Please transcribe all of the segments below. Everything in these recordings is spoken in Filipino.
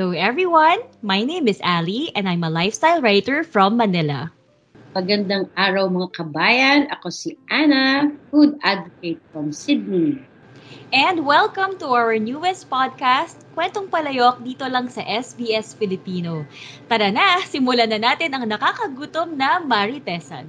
Hello everyone! My name is Ali and I'm a lifestyle writer from Manila. Magandang araw mga kabayan. Ako si Anna, food advocate from Sydney. And welcome to our newest podcast, Kwentong Palayok, dito lang sa SBS Filipino. Tara na, simulan na natin ang nakakagutom na Maritesan.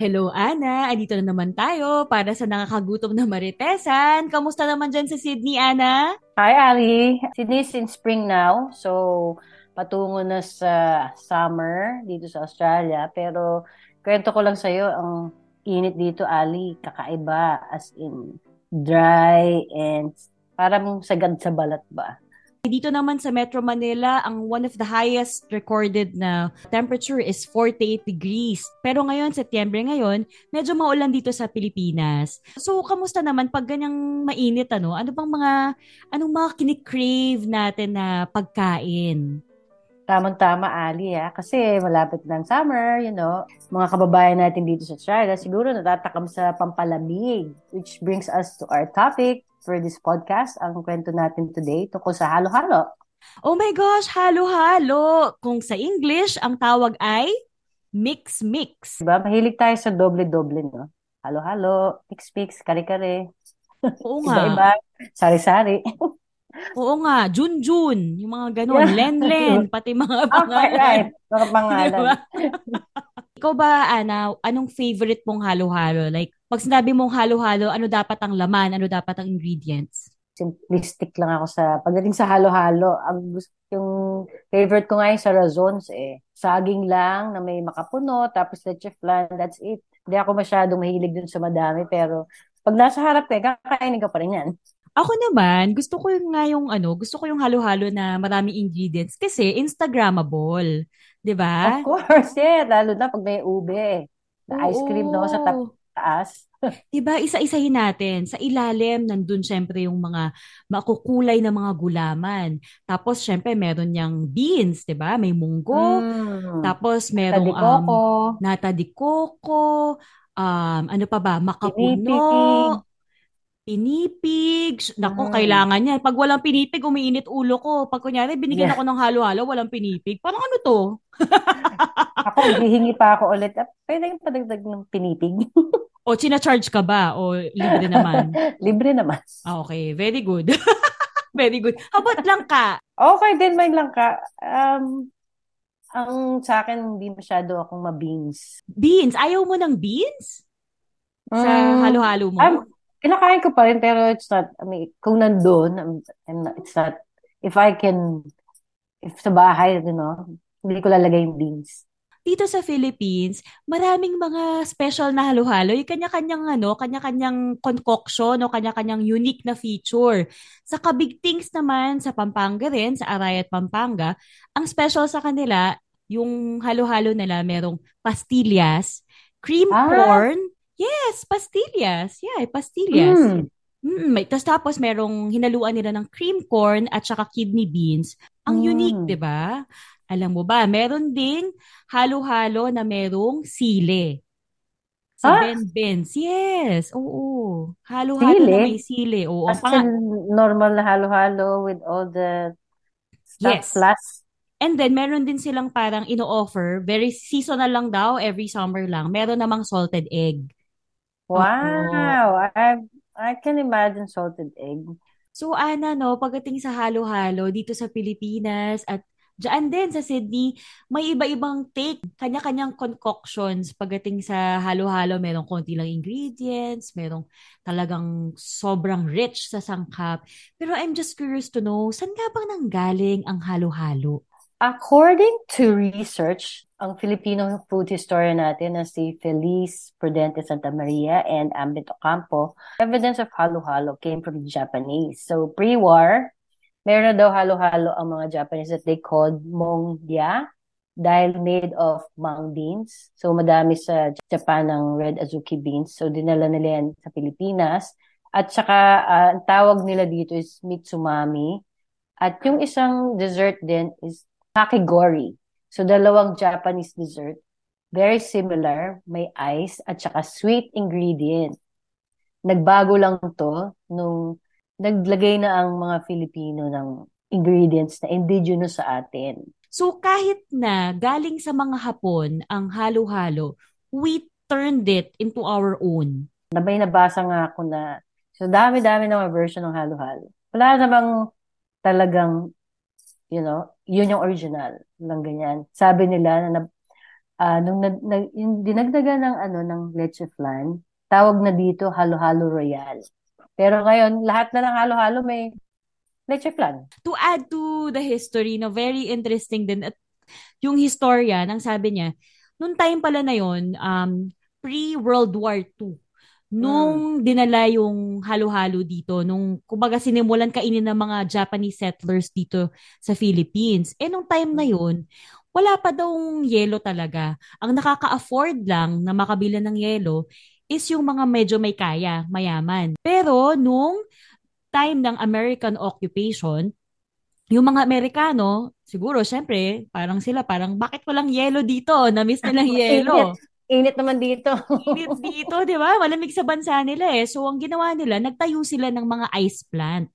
Hello, Ana. Andito na naman tayo para sa nakakagutom na Maritesan. Kamusta naman dyan sa Sydney, Ana? Hi, Ali. Sydney's in spring now. So, patungo na sa summer dito sa Australia. Pero, kwento ko lang sa'yo, ang init dito, Ali, kakaiba. As in, dry and parang sagad sa balat ba? Dito naman sa Metro Manila, ang one of the highest recorded na temperature is 48 degrees. Pero ngayon, Setyembre ngayon, medyo maulan dito sa Pilipinas. So, kamusta naman pag ganyang mainit, ano? Ano bang mga, anong mga kinikrave natin na pagkain? Tamang-tama, Ali, ha? Kasi malapit ang summer, you know. Mga kababayan natin dito sa Australia, siguro natatakam sa pampalamig. Which brings us to our topic for this podcast, ang kwento natin today tungkol sa halo-halo. Oh my gosh, halo-halo! Kung sa English, ang tawag ay mix-mix. Diba? Mahilig tayo sa doble-doble, no? Halo-halo, mix-mix, kare-kare. Oo nga. Iba-iba, sari-sari. Oo nga, Jun-Jun, yung mga ganun, Yeah. Len-Len, pati mga Okay, pangalan. right. Mga pangalan. Diba? Ikaw ba, Ana, anong favorite mong halo-halo? Like, pag sinabi mong halo-halo, ano dapat ang laman? Ano dapat ang ingredients? Simplistic lang ako sa, pagdating sa halo-halo, ang gusto, yung favorite ko nga yung sa razons eh. Saging lang na may makapuno, tapos leche flan, that's it. Hindi ako masyadong mahilig dun sa madami, pero pag nasa harap eh, kakainin ka pa rin yan. Ako naman, gusto ko yung nga yung ano, gusto ko yung halo-halo na maraming ingredients kasi Instagrammable. 'Di ba? Of course, yeah. Lalo na pag may ube. Na ice cream no, sa tap- taas. Diba, isa-isahin natin. Sa ilalim, nandun syempre yung mga makukulay na mga gulaman. Tapos, syempre, meron niyang beans, diba? May munggo. Mm. Tapos, merong Tadi um, coco. nata de coco. Um, ano pa ba? Makapuno. Pinipig. Pinipig. Nako, Mm. kailangan yan. Pag walang pinipig, umiinit ulo ko. Pag kunyari, binigyan Yeah. ako ng halo-halo, walang pinipig. Parang ano to? Ako, hihingi pa ako ulit. Ah, Pwede yung padagdag ng pinipig. O, charge ka ba? O, libre naman? Libre naman. Ah, okay. Very good. Very good. How about langka? Okay din may langka. Um, ang sa akin, hindi masyado akong ma-beans. Beans. Ayaw mo ng beans? Sa Mm, halo-halo mo? I'm, kinakain ko pa rin, pero it's not, I mean, kung nandun, I'm, I'm not, it's not, if I can, if sa bahay, you know, hindi ko lalagay yung beans. Dito sa Philippines, maraming mga special na halo-halo. Yung kanya-kanyang ano, kanya-kanyang concoction o kanya-kanyang unique na feature. Sa Kabig Things naman, sa Pampanga rin, sa Arayat, Pampanga, ang special sa kanila, yung halo-halo nila, merong pastillas, cream Ah. corn. Yes, pastillas. Yeah, pastillas. Mm. Mm, may, tas tapos merong hinaluan nila ng cream corn at saka kidney beans. Ang Mm. unique, 'di ba? Alam mo ba, meron ding halo-halo na merong sile. Sa Ah? Ben-Ben's. Yes, oo. Halo-halo na Sili? may sile. Oo, As in, normal na halo-halo with all the stuff Yes. plus. And then, meron din silang parang ino-offer, very seasonal lang daw, every summer lang. Meron namang salted egg. Wow! I, I can imagine salted egg. So, Ana, no, pagdating sa halo-halo dito sa Pilipinas at Diyan din sa Sydney, may iba-ibang take, kanya-kanyang concoctions pagdating sa halo-halo. Merong konti lang ingredients, merong talagang sobrang rich sa sangkap. Pero I'm just curious to know, saan nga bang nanggaling ang halo-halo? According to research, ang Filipino food historian natin na si Feliz Prudente Santa Maria and Ambit Ocampo, evidence of halo-halo came from the Japanese. So pre-war, meron na daw halo-halo ang mga Japanese that they called mongya dahil made of mung beans. So madami sa Japan ng red azuki beans. So dinala nila yan sa Pilipinas. At saka uh, ang tawag nila dito is mitsumami. At yung isang dessert din is kakigori. So, dalawang Japanese dessert. Very similar. May ice at saka sweet ingredient. Nagbago lang to nung naglagay na ang mga Filipino ng ingredients na indigenous sa atin. So kahit na galing sa mga Hapon ang halo-halo, we turned it into our own. Nabay nabasa nga ako na so dami-dami ng version ng halo-halo. Wala namang talagang you know, yun yung original ng ganyan. Sabi nila na uh, nung na, na, yung dinagdagan ng ano ng leche flan, tawag na dito halo-halo royal. Pero ngayon, lahat na ng halo-halo may leche flan. To add to the history, no, very interesting din at yung historia nang sabi niya, nung time pala na yon, um, pre-World War II, nung mm. dinala yung halo-halo dito, nung kumbaga sinimulan kainin ng mga Japanese settlers dito sa Philippines. Eh nung time na yun, wala pa daw yelo talaga. Ang nakaka-afford lang na makabila ng yelo is yung mga medyo may kaya, mayaman. Pero nung time ng American occupation, yung mga Amerikano, siguro, syempre, parang sila, parang, bakit walang yelo dito? Na-miss nilang yelo. Init naman dito. Init dito, di ba? Malamig sa bansa nila eh. So, ang ginawa nila, nagtayo sila ng mga ice plant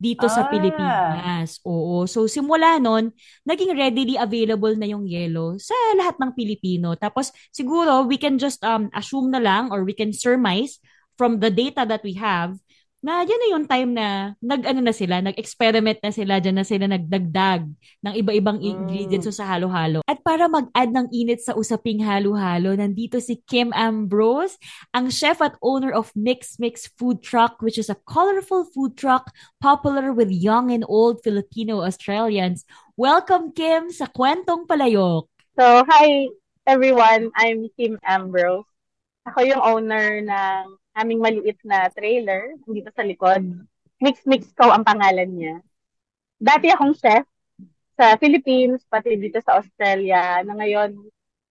dito ah. sa Pilipinas. Oo. So, simula nun, naging readily available na yung yelo sa lahat ng Pilipino. Tapos, siguro, we can just um, assume na lang or we can surmise from the data that we have na yan na yung time na nag-ano na sila, nag-experiment na sila, dyan na sila nagdagdag ng iba-ibang mm. ingredients sa halo-halo. At para mag-add ng init sa usaping halo-halo, nandito si Kim Ambrose, ang chef at owner of Mix Mix Food Truck, which is a colorful food truck popular with young and old Filipino Australians. Welcome, Kim, sa Kwentong Palayok. So, hi everyone. I'm Kim Ambrose. Ako yung owner ng aming maliit na trailer dito sa likod. Mix Mix Co ang pangalan niya. Dati akong chef sa Philippines, pati dito sa Australia, na ngayon,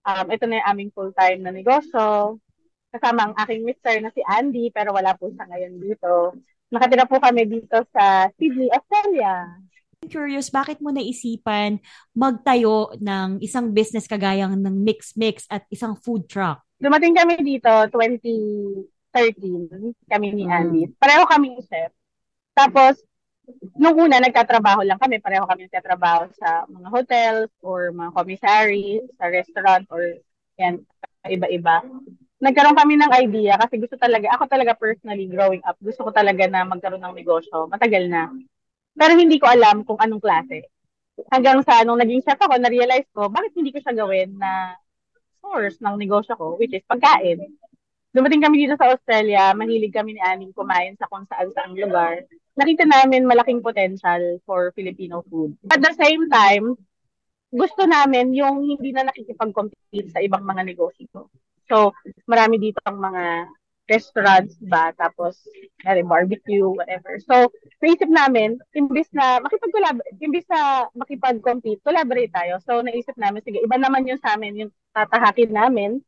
um, ito na yung aming full-time na negosyo. Kasama ang aking mister na si Andy, pero wala po siya ngayon dito. Nakatira po kami dito sa Sydney, Australia. Curious, bakit mo naisipan magtayo ng isang business kagayang ng Mix Mix at isang food truck? Dumating kami dito 20 13, kami ni Andy. Mm. Pareho kami chef. Tapos, nung una, nagtatrabaho lang kami. Pareho kami nagtatrabaho sa mga hotels or mga commissary, sa restaurant or yan, iba-iba. Nagkaroon kami ng idea kasi gusto talaga, ako talaga personally growing up, gusto ko talaga na magkaroon ng negosyo. Matagal na. Pero hindi ko alam kung anong klase. Hanggang sa nung naging chef ako, na-realize ko, bakit hindi ko siya gawin na source ng negosyo ko, which is pagkain dumating kami dito sa Australia, mahilig kami ni Aning kumain sa kung saan saang lugar. Nakita namin malaking potential for Filipino food. At the same time, gusto namin yung hindi na nakikipag-compete sa ibang mga negosyo. So, marami dito ang mga restaurants ba, tapos may barbecue, whatever. So, naisip namin, imbis na makipag-collaborate, imbis na makipag-compete, collaborate tayo. So, naisip namin, sige, iba naman yung sa amin, yung tatahakin namin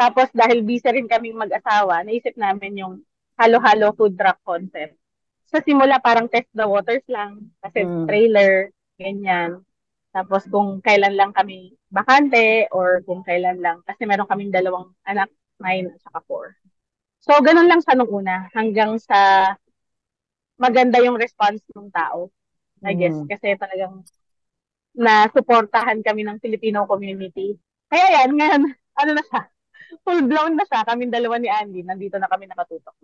tapos dahil busy rin kaming mag-asawa, naisip namin yung halo-halo food truck concept. Sa simula parang test the waters lang kasi mm. trailer, ganyan. Tapos kung kailan lang kami bakante or kung kailan lang kasi meron kaming dalawang anak, 9 at saka 4. So ganun lang sa nung una hanggang sa maganda yung response ng tao. I guess mm. kasi talagang na suportahan kami ng Filipino community. Kaya yan, ngayon, ano na siya, full blown na siya. Kaming dalawa ni Andy, nandito na kami nakatutok.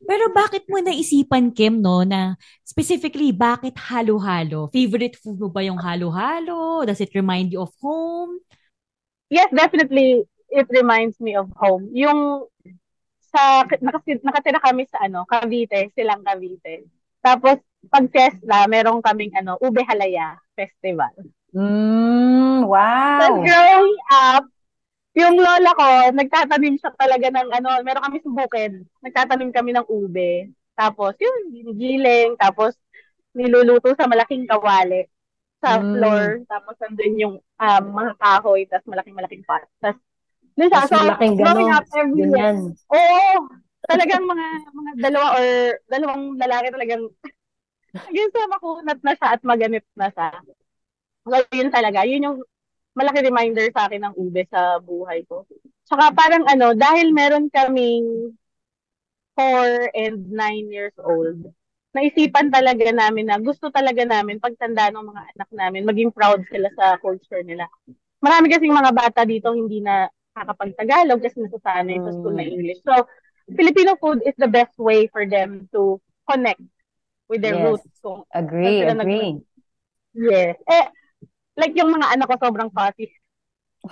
Pero bakit mo naisipan, Kim, no, na specifically, bakit halo-halo? Favorite food mo ba yung halo-halo? Does it remind you of home? Yes, definitely. It reminds me of home. Yung sa nakatira kami sa ano, Cavite, silang Cavite. Tapos pag fiesta, meron kaming ano, Ube Halaya Festival. Mm, wow. growing up, yung lola ko, nagtatanim siya talaga ng ano, meron kami sa bukid. Nagtatanim kami ng ube. Tapos yun, ginigiling, tapos niluluto sa malaking kawali sa Mm. floor. Tapos nandun yung um, mga kahoy, tapos malaking-malaking pot. Tapos dun siya. Mas So, malaking gano'n. up every Ganyan. oo, talagang mga mga dalawa or dalawang lalaki talagang hanggang sa makunat na siya at maganit na siya. So, yun talaga. Yun yung malaki reminder sa akin ng ube sa buhay ko. Tsaka parang ano, dahil meron kaming 4 and 9 years old, naisipan talaga namin na gusto talaga namin pagtanda ng mga anak namin, maging proud sila sa culture nila. Marami kasing mga bata dito hindi na nakakapag-Tagalog kasi nasasanay sa school na Mm. English. So, Filipino food is the best way for them to connect with their Yes. roots. Kung Agree, sila nag- agree. Yes. Eh, like yung mga anak ko sobrang fussy.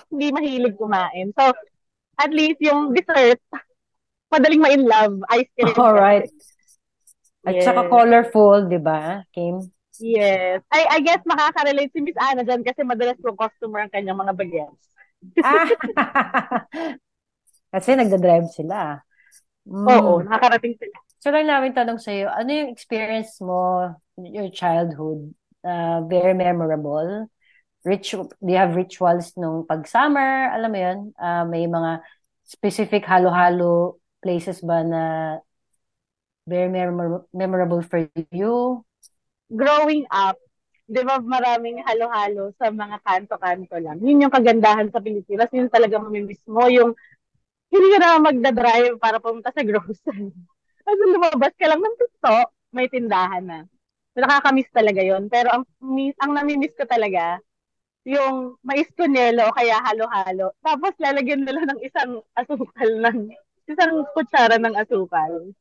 Hindi mahilig kumain. So, at least yung dessert, madaling ma-in love. Ice cream. All right. At Yes. saka colorful, di ba, Kim? Yes. I, I guess makaka-relate si Miss Anna dyan kasi madalas kong customer ang kanyang mga bagets. Ah! Kasi nagda-drive sila. Mm. Oo, nakakarating sila. So lang namin tanong sa'yo, ano yung experience mo, your childhood, uh, very memorable? Do you have rituals nung pag-summer? Alam mo yun? Uh, may mga specific halo-halo places ba na very memor- memorable for you? Growing up, di ba maraming halo-halo sa mga kanto-kanto lang. Yun yung kagandahan sa Pilipinas. Yun talaga mamimiss mo. Yung hindi ka na magdadrive para pumunta sa grocery. Kasi lumabas ka lang ng pinto, may tindahan na. Nakakamiss talaga yon Pero ang, ang namimiss ko talaga, yung mais kunelo o kaya halo-halo. Tapos lalagyan nila ng isang asukal ng, isang kutsara ng asukal.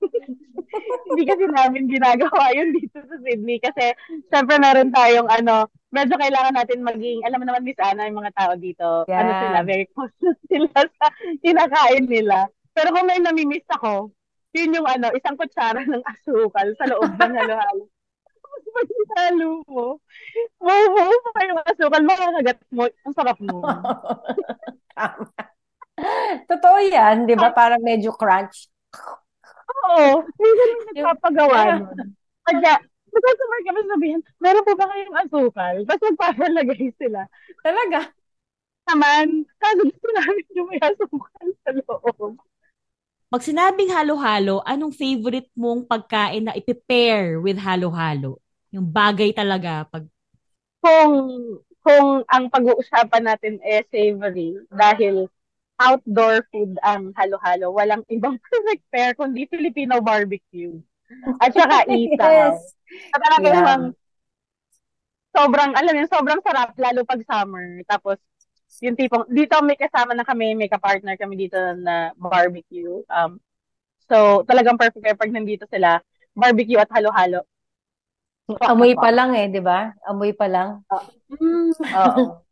Hindi kasi namin ginagawa yun dito sa Sydney kasi syempre meron tayong ano, medyo kailangan natin maging, alam mo naman Miss Ana, yung mga tao dito, Yeah. ano sila, very cautious sila sa kinakain nila. Pero kung may namimiss ako, yun yung ano, isang kutsara ng asukal sa loob ng halo-halo. Pag hinalo mo, mabuo pa yung asukal, makakagat mo, ang sarap mo. Tama. Totoo yan, di ba? Parang medyo crunch. Oo, minsan may nagpapagawa Yeah. nun. Kaya, nagkasumar kami sabihin, meron po ba kayong asukal? Tapos magpapalagay sila. Talaga. Naman, kaso gusto namin yung may asukal sa loob. Pag sinabing halo-halo, anong favorite mong pagkain na ipipair with halo-halo? Yung bagay talaga. Pag... Kung, kung ang pag-uusapan natin eh savory, dahil outdoor food ang halo-halo, walang ibang perfect pair kundi Filipino barbecue. At saka isaw. Yes. At talaga Yeah. namang sobrang, alam mo, sobrang sarap, lalo pag summer. Tapos, yung tipong, dito may kasama na kami, may ka-partner kami dito na barbecue. Um, so, talagang perfect pair pag nandito sila, barbecue at halo-halo. Amoy pa lang eh, di ba? Amoy pa lang. Mm, oo.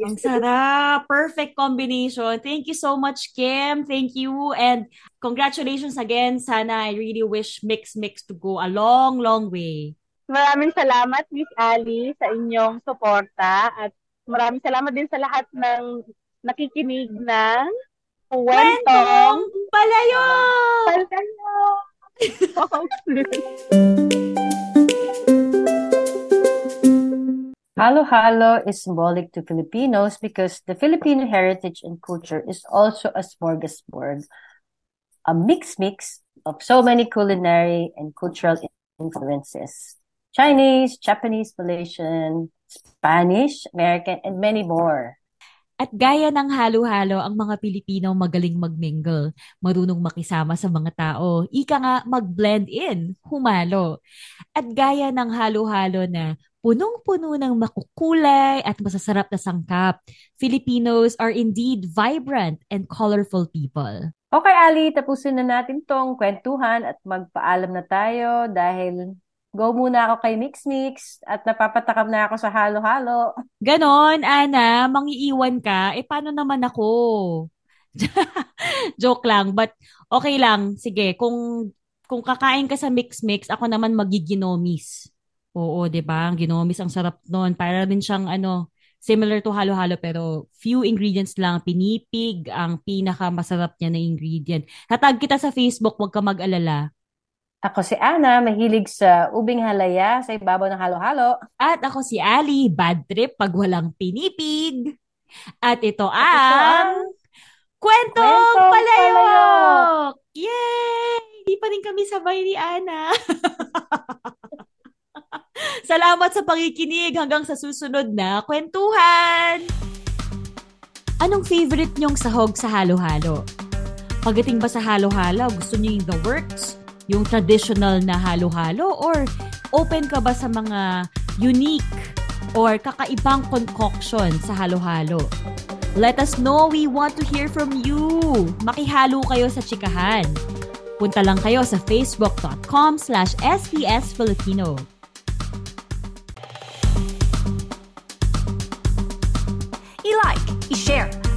Ang sarap. Perfect combination. Thank you so much, Kim. Thank you. And congratulations again. Sana I really wish Mix Mix to go a long, long way. Maraming salamat, Miss Ali, sa inyong suporta at maraming salamat din sa lahat ng nakikinig ng Kwentong Kwentong Palayo! Palayo! Halo-halo is symbolic to Filipinos because the Filipino heritage and culture is also a smorgasbord, a mix-mix of so many culinary and cultural influences. Chinese, Japanese, Malaysian, Spanish, American, and many more. At gaya ng halo-halo, ang mga Pilipino magaling magmingle, marunong makisama sa mga tao, ika nga mag-blend in, humalo. At gaya ng halo-halo na punong-puno ng makukulay at masasarap na sangkap, Filipinos are indeed vibrant and colorful people. Okay, Ali, tapusin na natin tong kwentuhan at magpaalam na tayo dahil go muna ako kay Mix Mix at napapatakam na ako sa halo-halo. Ganon, Ana, mangiiwan ka, eh paano naman ako? Joke lang, but okay lang. Sige, kung kung kakain ka sa mix-mix, ako naman magiginomis. Oo, 'di ba? Ang ginomis ang sarap noon. Para rin siyang ano, similar to halo-halo pero few ingredients lang. Pinipig ang pinaka-masarap niya na ingredient. Hatag kita sa Facebook, huwag ka mag-alala. Ako si Ana, mahilig sa ubing halaya sa ibabaw ng halo-halo. At ako si Ali, bad trip pag walang pinipig. At ito At ito ang ang Kwentong Kwentong Palayok! Palayok! Yay! Hindi pa rin kami sabay ni Ana. Salamat sa pakikinig hanggang sa susunod na kwentuhan! Anong favorite niyong sahog sa halo-halo? Pagdating ba sa halo-halo, gusto niyo yung the works? Yung traditional na halo-halo? Or open ka ba sa mga unique or kakaibang concoction sa halo-halo? Let us know. We want to hear from you. Makihalo kayo sa chikahan. Punta lang kayo sa facebook.com slash sbsfilipino.